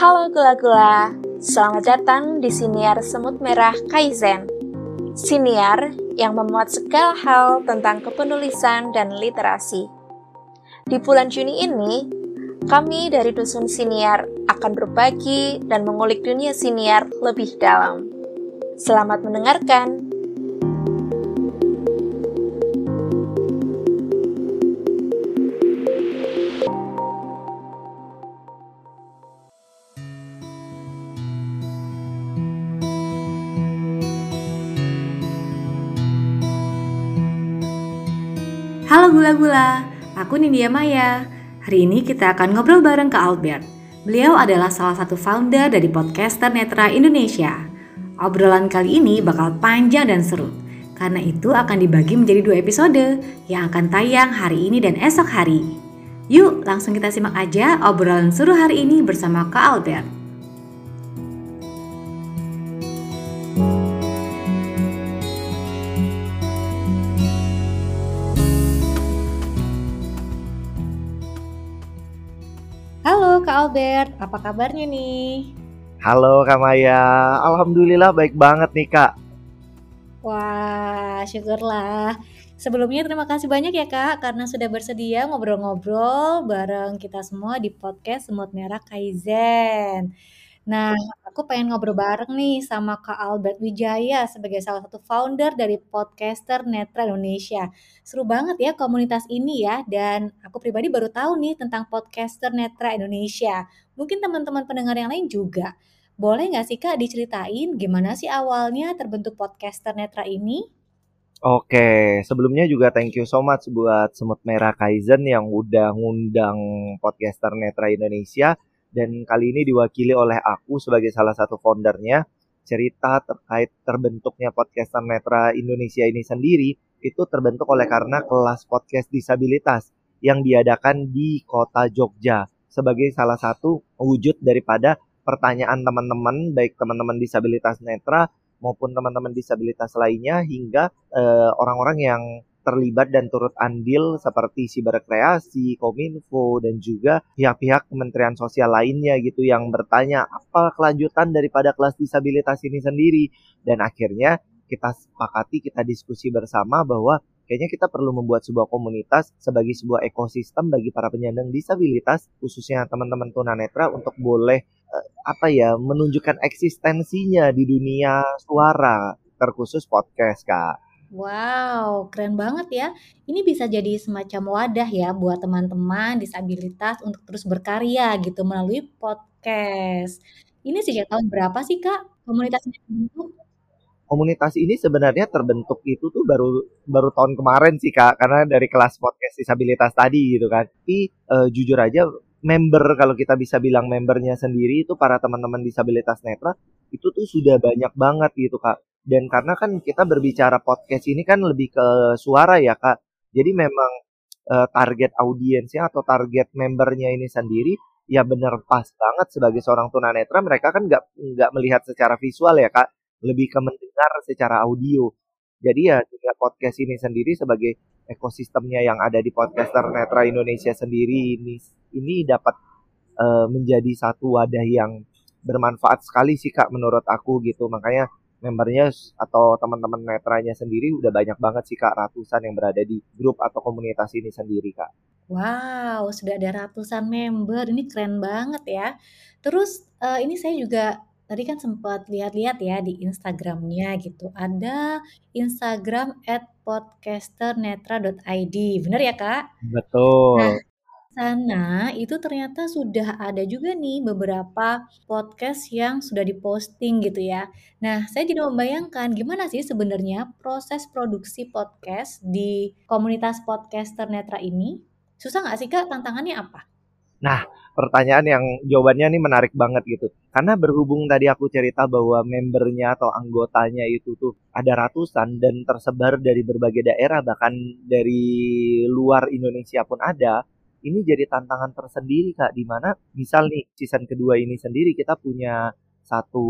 Halo gula-gula, selamat datang di Siniar Semut Merah Kaizen. Siniar yang memuat segala hal tentang kepenulisan dan literasi. Di bulan Juni ini, kami dari Dusun Siniar akan berbagi dan mengulik dunia siniar lebih dalam. Selamat mendengarkan. Halo gula-gula, aku Nindya Maya. Hari ini kita akan ngobrol bareng ke Albert. Beliau adalah salah satu founder dari podcaster Netra Indonesia. Obrolan kali ini bakal panjang dan seru. Karena itu akan dibagi menjadi dua episode yang akan tayang hari ini dan esok hari. Yuk, langsung kita simak aja obrolan seru hari ini bersama Kak Albert. Albert, apa kabarnya nih? Halo Kak Maya, Alhamdulillah baik banget nih Kak. Wah, syukurlah. Sebelumnya terima kasih banyak ya Kak karena sudah bersedia ngobrol-ngobrol bareng kita semua di podcast Semut Merah Kaizen. Nah, aku pengen ngobrol bareng nih sama Kak Albert Wijaya sebagai salah satu founder dari podcaster Netra Indonesia. Seru banget ya komunitas ini ya, dan aku pribadi baru tahu nih tentang podcaster Netra Indonesia. Mungkin teman-teman pendengar yang lain juga. Boleh nggak sih Kak diceritain gimana sih awalnya terbentuk podcaster Netra ini? Oke, sebelumnya juga thank you so much buat Semut Merah Kaizen yang udah ngundang podcaster Netra Indonesia dan kali ini diwakili oleh aku sebagai salah satu foundernya. Cerita terkait terbentuknya podcaster Netra Indonesia ini sendiri itu terbentuk oleh karena kelas podcast disabilitas yang diadakan di kota Jogja sebagai salah satu wujud daripada pertanyaan teman-teman baik teman-teman disabilitas netra maupun teman-teman disabilitas lainnya hingga eh, orang-orang uh, yang terlibat dan turut andil seperti Siberkreasi, Kominfo, dan juga pihak-pihak Kementerian Sosial lainnya gitu yang bertanya apa kelanjutan daripada kelas disabilitas ini sendiri. Dan akhirnya kita sepakati, kita diskusi bersama bahwa kayaknya kita perlu membuat sebuah komunitas sebagai sebuah ekosistem bagi para penyandang disabilitas khususnya teman-teman tunanetra untuk boleh eh, apa ya menunjukkan eksistensinya di dunia suara terkhusus podcast kak. Wow, keren banget ya. Ini bisa jadi semacam wadah ya buat teman-teman disabilitas untuk terus berkarya gitu melalui podcast. Ini sejak tahun berapa sih Kak komunitas ini terbentuk? Komunitas ini sebenarnya terbentuk itu tuh baru baru tahun kemarin sih Kak, karena dari kelas podcast disabilitas tadi gitu kan. Tapi uh, jujur aja member kalau kita bisa bilang membernya sendiri itu para teman-teman disabilitas netra itu tuh sudah banyak banget gitu Kak dan karena kan kita berbicara podcast ini kan lebih ke suara ya kak. Jadi memang uh, target audiensnya atau target membernya ini sendiri ya bener pas banget sebagai seorang tunanetra mereka kan nggak nggak melihat secara visual ya kak. Lebih ke mendengar secara audio. Jadi ya juga podcast ini sendiri sebagai ekosistemnya yang ada di podcaster netra Indonesia sendiri ini ini dapat uh, menjadi satu wadah yang bermanfaat sekali sih kak menurut aku gitu. Makanya membernya atau teman-teman netranya sendiri udah banyak banget sih kak ratusan yang berada di grup atau komunitas ini sendiri kak. Wow, sudah ada ratusan member, ini keren banget ya. Terus uh, ini saya juga tadi kan sempat lihat-lihat ya di Instagramnya gitu. Ada Instagram at podcasternetra.id, bener ya kak? Betul. Nah, sana itu ternyata sudah ada juga nih beberapa podcast yang sudah diposting gitu ya. Nah, saya jadi membayangkan gimana sih sebenarnya proses produksi podcast di komunitas podcaster Netra ini? Susah nggak sih Kak? Tantangannya apa? Nah, pertanyaan yang jawabannya ini menarik banget gitu. Karena berhubung tadi aku cerita bahwa membernya atau anggotanya itu tuh ada ratusan dan tersebar dari berbagai daerah bahkan dari luar Indonesia pun ada ini jadi tantangan tersendiri kak di mana misal nih season kedua ini sendiri kita punya satu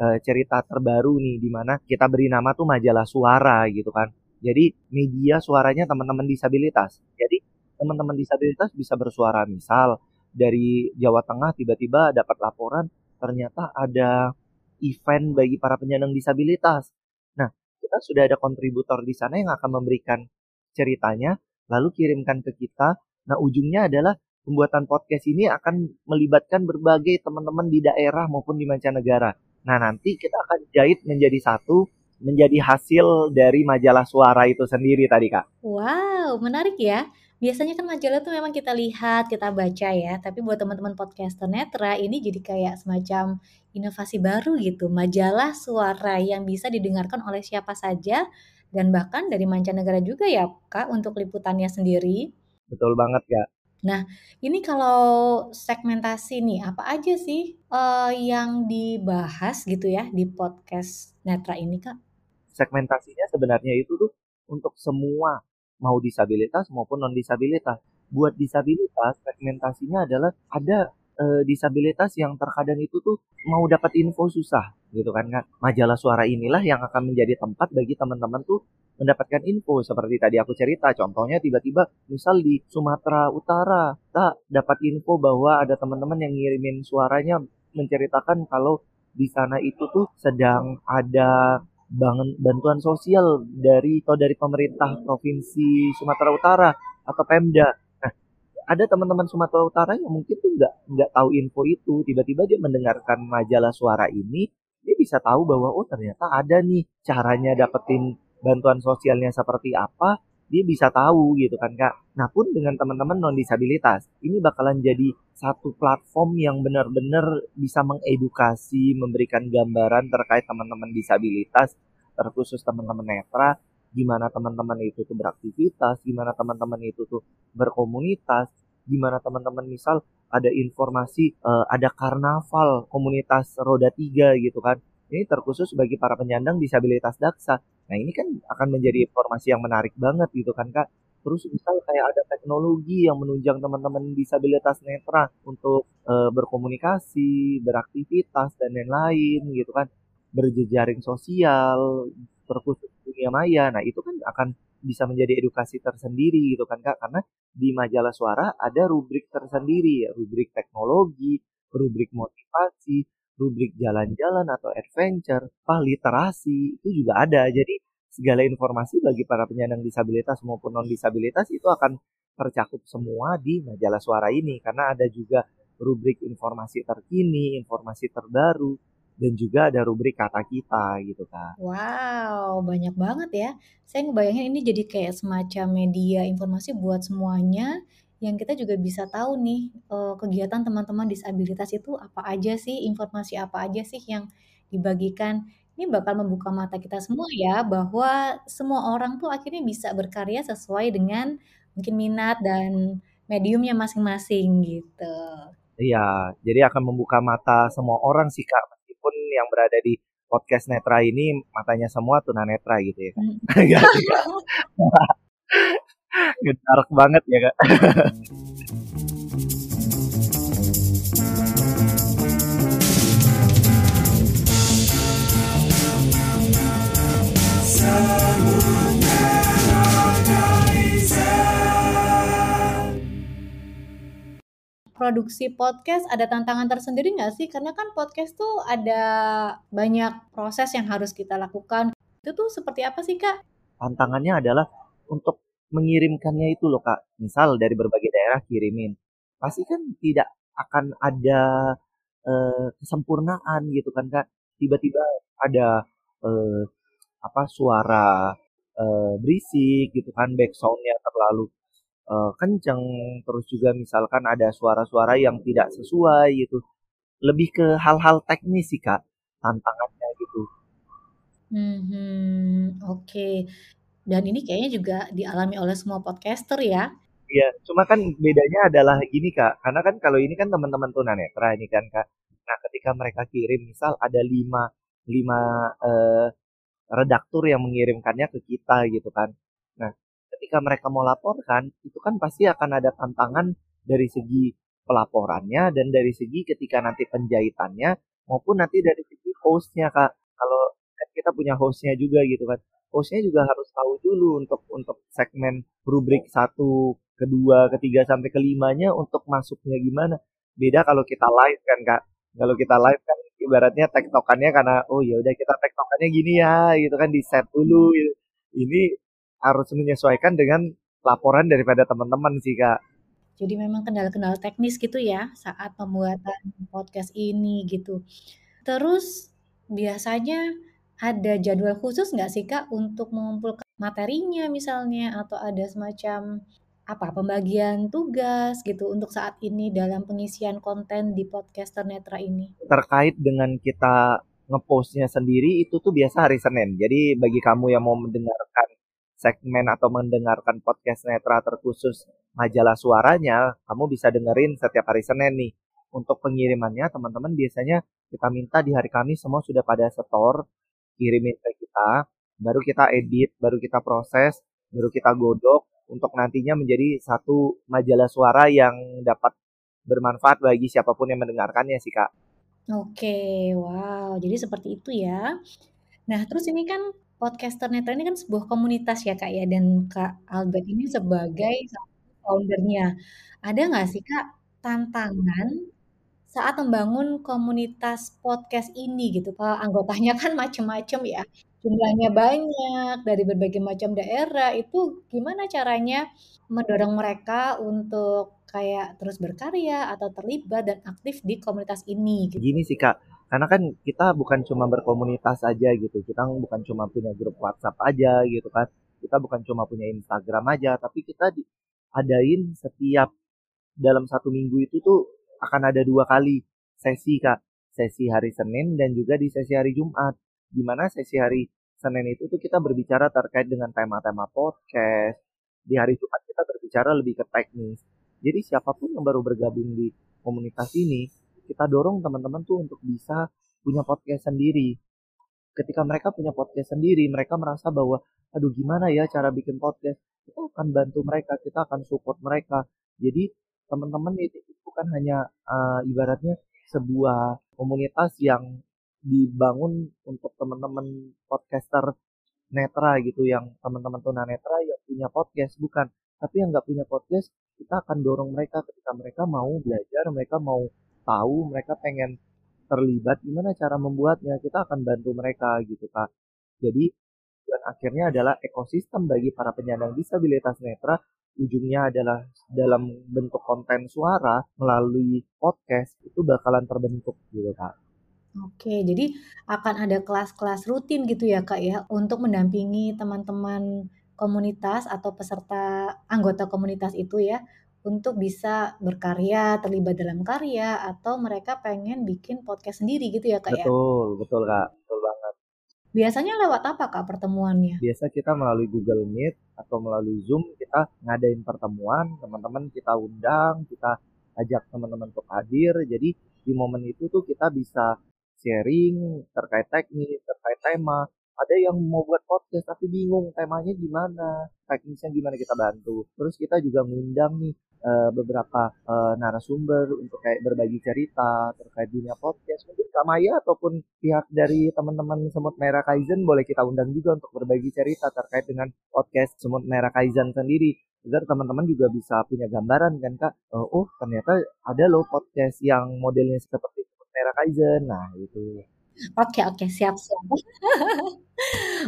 uh, cerita terbaru nih di mana kita beri nama tuh majalah suara gitu kan jadi media suaranya teman-teman disabilitas jadi teman-teman disabilitas bisa bersuara misal dari Jawa Tengah tiba-tiba dapat laporan ternyata ada event bagi para penyandang disabilitas. Nah, kita sudah ada kontributor di sana yang akan memberikan ceritanya, lalu kirimkan ke kita. Nah, ujungnya adalah pembuatan podcast ini akan melibatkan berbagai teman-teman di daerah maupun di mancanegara. Nah, nanti kita akan jahit menjadi satu, menjadi hasil dari majalah suara itu sendiri tadi, Kak. Wow, menarik ya. Biasanya kan majalah tuh memang kita lihat, kita baca ya, tapi buat teman-teman podcaster netra ini jadi kayak semacam inovasi baru gitu, majalah suara yang bisa didengarkan oleh siapa saja dan bahkan dari mancanegara juga ya Kak untuk liputannya sendiri. Betul banget Kak. Nah, ini kalau segmentasi nih, apa aja sih uh, yang dibahas gitu ya di podcast Netra ini, Kak? Segmentasinya sebenarnya itu tuh untuk semua mau disabilitas maupun non disabilitas. Buat disabilitas segmentasinya adalah ada e, disabilitas yang terkadang itu tuh mau dapat info susah gitu kan kan. Majalah suara inilah yang akan menjadi tempat bagi teman-teman tuh mendapatkan info seperti tadi aku cerita contohnya tiba-tiba misal di Sumatera Utara tak dapat info bahwa ada teman-teman yang ngirimin suaranya menceritakan kalau di sana itu tuh sedang ada bantuan sosial dari atau dari pemerintah provinsi Sumatera Utara atau Pemda. Ada teman-teman Sumatera Utara yang mungkin tuh nggak nggak tahu info itu, tiba-tiba dia mendengarkan majalah suara ini, dia bisa tahu bahwa oh ternyata ada nih caranya dapetin bantuan sosialnya seperti apa, dia bisa tahu gitu kan kak. Nah pun dengan teman-teman non disabilitas, ini bakalan jadi satu platform yang benar-benar bisa mengedukasi, memberikan gambaran terkait teman-teman disabilitas, terkhusus teman-teman netra, gimana teman-teman itu tuh beraktivitas, gimana teman-teman itu tuh berkomunitas, gimana teman-teman misal ada informasi uh, ada karnaval komunitas roda tiga gitu kan. Ini terkhusus bagi para penyandang disabilitas daksa Nah ini kan akan menjadi informasi yang menarik banget gitu kan kak. Terus misal kayak ada teknologi yang menunjang teman-teman disabilitas netra untuk e, berkomunikasi, beraktivitas dan lain-lain gitu kan. Berjejaring sosial, terkhusus dunia maya. Nah itu kan akan bisa menjadi edukasi tersendiri gitu kan kak. Karena di majalah suara ada rubrik tersendiri rubrik teknologi, rubrik motivasi, rubrik jalan-jalan atau adventure, apa literasi itu juga ada. Jadi segala informasi bagi para penyandang disabilitas maupun non disabilitas itu akan tercakup semua di majalah suara ini karena ada juga rubrik informasi terkini, informasi terbaru dan juga ada rubrik kata kita gitu kan. Wow, banyak banget ya. Saya ngebayangin ini jadi kayak semacam media informasi buat semuanya yang kita juga bisa tahu nih uh, kegiatan teman-teman disabilitas itu apa aja sih, informasi apa aja sih yang dibagikan. Ini bakal membuka mata kita semua ya bahwa semua orang tuh akhirnya bisa berkarya sesuai dengan mungkin minat dan mediumnya masing-masing gitu. Iya, jadi akan membuka mata semua orang sih Kak, berada di podcast Netra ini matanya semua tunanetra gitu ya kan. Hmm. Dark banget ya kak. Produksi podcast ada tantangan tersendiri nggak sih? Karena kan podcast tuh ada banyak proses yang harus kita lakukan. Itu tuh seperti apa sih Kak? Tantangannya adalah untuk mengirimkannya itu loh Kak. Misal dari berbagai daerah kirimin. Pasti kan tidak akan ada uh, kesempurnaan gitu kan Kak. Tiba-tiba ada uh, apa suara uh, berisik gitu kan backsoundnya terlalu uh, kenceng terus juga misalkan ada suara-suara yang tidak sesuai gitu lebih ke hal-hal teknis sih kak tantangannya gitu. Hmm, oke. Okay. Dan ini kayaknya juga dialami oleh semua podcaster ya. Iya, cuma kan bedanya adalah gini Kak, karena kan kalau ini kan teman-teman tunanetra ini kan Kak. Nah, ketika mereka kirim misal ada lima lima eh, redaktur yang mengirimkannya ke kita gitu kan. Nah, ketika mereka mau laporkan, itu kan pasti akan ada tantangan dari segi pelaporannya dan dari segi ketika nanti penjahitannya maupun nanti dari segi hostnya Kak. Kalau kan kita punya hostnya juga gitu kan hostnya juga harus tahu dulu untuk untuk segmen rubrik satu kedua, ketiga sampai kelimanya untuk masuknya gimana. Beda kalau kita live kan kak. Kalau kita live kan ibaratnya tektokannya karena oh ya udah kita tektokannya gini ya gitu kan di set dulu gitu. Ini harus menyesuaikan dengan laporan daripada teman-teman sih kak. Jadi memang kendala-kendala teknis gitu ya saat pembuatan podcast ini gitu. Terus biasanya ada jadwal khusus nggak sih Kak untuk mengumpulkan materinya misalnya atau ada semacam apa pembagian tugas gitu untuk saat ini dalam pengisian konten di podcaster Netra ini? Terkait dengan kita ngepostnya sendiri itu tuh biasa hari Senin. Jadi bagi kamu yang mau mendengarkan segmen atau mendengarkan podcast Netra terkhusus majalah suaranya, kamu bisa dengerin setiap hari Senin nih. Untuk pengirimannya teman-teman biasanya kita minta di hari Kamis semua sudah pada setor kirimin ke kita, baru kita edit, baru kita proses, baru kita godok untuk nantinya menjadi satu majalah suara yang dapat bermanfaat bagi siapa pun yang mendengarkannya sih kak. Oke, wow, jadi seperti itu ya. Nah, terus ini kan podcaster netra ini kan sebuah komunitas ya kak ya, dan kak Albert ini sebagai foundernya. Ada nggak sih kak tantangan saat membangun komunitas podcast ini gitu, uh, anggotanya kan macem-macem ya, jumlahnya banyak dari berbagai macam daerah, itu gimana caranya mendorong mereka untuk kayak terus berkarya atau terlibat dan aktif di komunitas ini gitu? Gini sih Kak, karena kan kita bukan cuma berkomunitas aja gitu, kita bukan cuma punya grup WhatsApp aja gitu kan, kita bukan cuma punya Instagram aja, tapi kita adain setiap dalam satu minggu itu tuh akan ada dua kali sesi kak. Sesi hari Senin dan juga di sesi hari Jumat. Di mana sesi hari Senin itu tuh kita berbicara terkait dengan tema-tema podcast. Di hari Jumat kita berbicara lebih ke teknis. Jadi siapa pun yang baru bergabung di komunitas ini kita dorong teman-teman tuh untuk bisa punya podcast sendiri. Ketika mereka punya podcast sendiri mereka merasa bahwa aduh gimana ya cara bikin podcast? Kita akan bantu mereka kita akan support mereka. Jadi teman-teman itu bukan hanya uh, ibaratnya sebuah komunitas yang dibangun untuk teman-teman podcaster netra gitu yang teman-teman tunanetra yang punya podcast bukan. Tapi yang nggak punya podcast kita akan dorong mereka ketika mereka mau belajar mereka mau tahu mereka pengen terlibat gimana cara membuatnya kita akan bantu mereka gitu kak jadi dan akhirnya adalah ekosistem bagi para penyandang disabilitas netra ujungnya adalah dalam bentuk konten suara melalui podcast itu bakalan terbentuk gitu kak. Oke, jadi akan ada kelas-kelas rutin gitu ya kak ya untuk mendampingi teman-teman komunitas atau peserta anggota komunitas itu ya untuk bisa berkarya, terlibat dalam karya atau mereka pengen bikin podcast sendiri gitu ya kak ya? Betul, betul kak, betul banget. Biasanya lewat apa Kak pertemuannya? Biasa kita melalui Google Meet atau melalui Zoom kita ngadain pertemuan, teman-teman kita undang, kita ajak teman-teman untuk hadir. Jadi di momen itu tuh kita bisa sharing terkait teknis, terkait tema. Ada yang mau buat podcast tapi bingung temanya gimana, teknisnya gimana kita bantu. Terus kita juga ngundang nih uh, beberapa uh, narasumber untuk kayak berbagi cerita terkait dunia podcast. Mungkin Kak Maya ataupun pihak dari teman-teman Semut Merah Kaizen boleh kita undang juga untuk berbagi cerita terkait dengan podcast Semut Merah Kaizen sendiri. Agar teman-teman juga bisa punya gambaran kan Kak, uh, oh ternyata ada loh podcast yang modelnya seperti Semut Merah Kaizen. Nah itu. Oke oke, siap siap.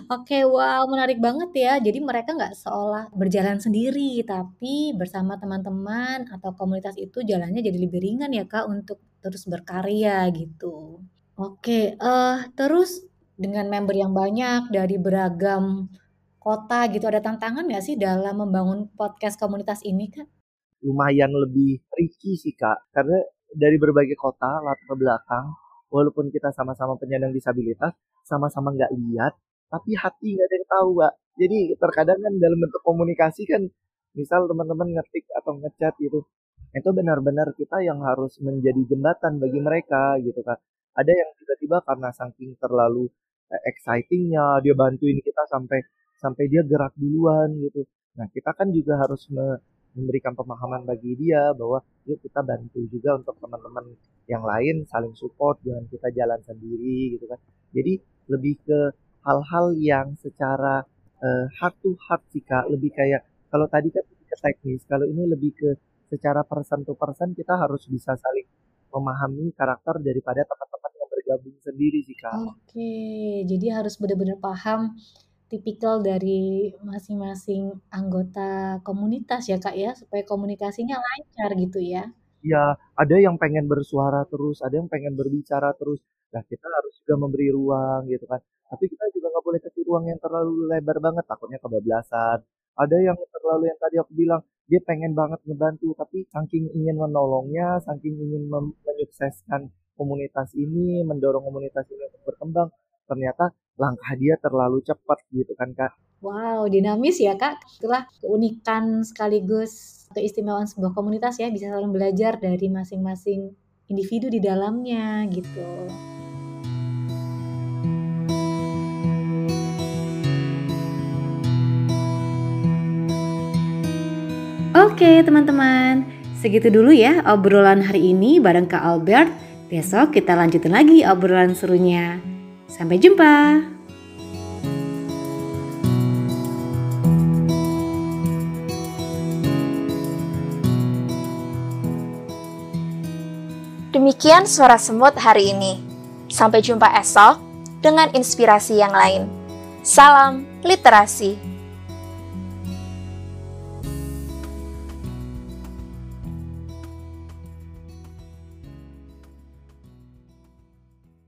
Oke, wow menarik banget ya. Jadi mereka nggak seolah berjalan sendiri, tapi bersama teman-teman atau komunitas itu jalannya jadi lebih ringan ya Kak, untuk terus berkarya gitu. Oke, uh, terus dengan member yang banyak dari beragam kota gitu, ada tantangan nggak sih dalam membangun podcast komunitas ini Kak? Lumayan lebih tricky sih Kak, karena dari berbagai kota latar belakang walaupun kita sama-sama penyandang disabilitas, sama-sama nggak lihat, tapi hati nggak ada yang tahu, Mbak. Jadi terkadang kan dalam bentuk komunikasi kan, misal teman-teman ngetik atau ngechat gitu, itu benar-benar kita yang harus menjadi jembatan bagi mereka gitu kan. Ada yang tiba-tiba karena saking terlalu eh, excitingnya dia bantuin kita sampai sampai dia gerak duluan gitu. Nah kita kan juga harus memberikan pemahaman bagi dia bahwa yuk kita bantu juga untuk teman-teman yang lain saling support jangan kita jalan sendiri gitu kan jadi lebih ke hal-hal yang secara uh, heart to heart sih kak lebih kayak kalau tadi kan ke teknis. Kalau ini lebih ke secara person to person kita harus bisa saling memahami karakter daripada teman-teman yang bergabung sendiri sih kak. Oke, jadi harus benar-benar paham tipikal dari masing-masing anggota komunitas ya kak ya, supaya komunikasinya lancar gitu ya. Iya, ada yang pengen bersuara terus, ada yang pengen berbicara terus. Nah, kita harus juga memberi ruang gitu kan. Tapi kita juga nggak boleh kasih ruang yang terlalu lebar banget, takutnya kebablasan. Ada yang terlalu yang tadi aku bilang, dia pengen banget ngebantu, tapi saking ingin menolongnya, saking ingin menyukseskan komunitas ini, mendorong komunitas ini untuk berkembang, ternyata langkah dia terlalu cepat gitu kan kak. Wow, dinamis ya kak. Itulah keunikan sekaligus keistimewaan sebuah komunitas ya, bisa saling belajar dari masing-masing individu di dalamnya gitu. Oke teman-teman, segitu dulu ya obrolan hari ini bareng Kak Albert. Besok kita lanjutin lagi obrolan serunya. Sampai jumpa. Demikian suara semut hari ini. Sampai jumpa esok dengan inspirasi yang lain. Salam literasi.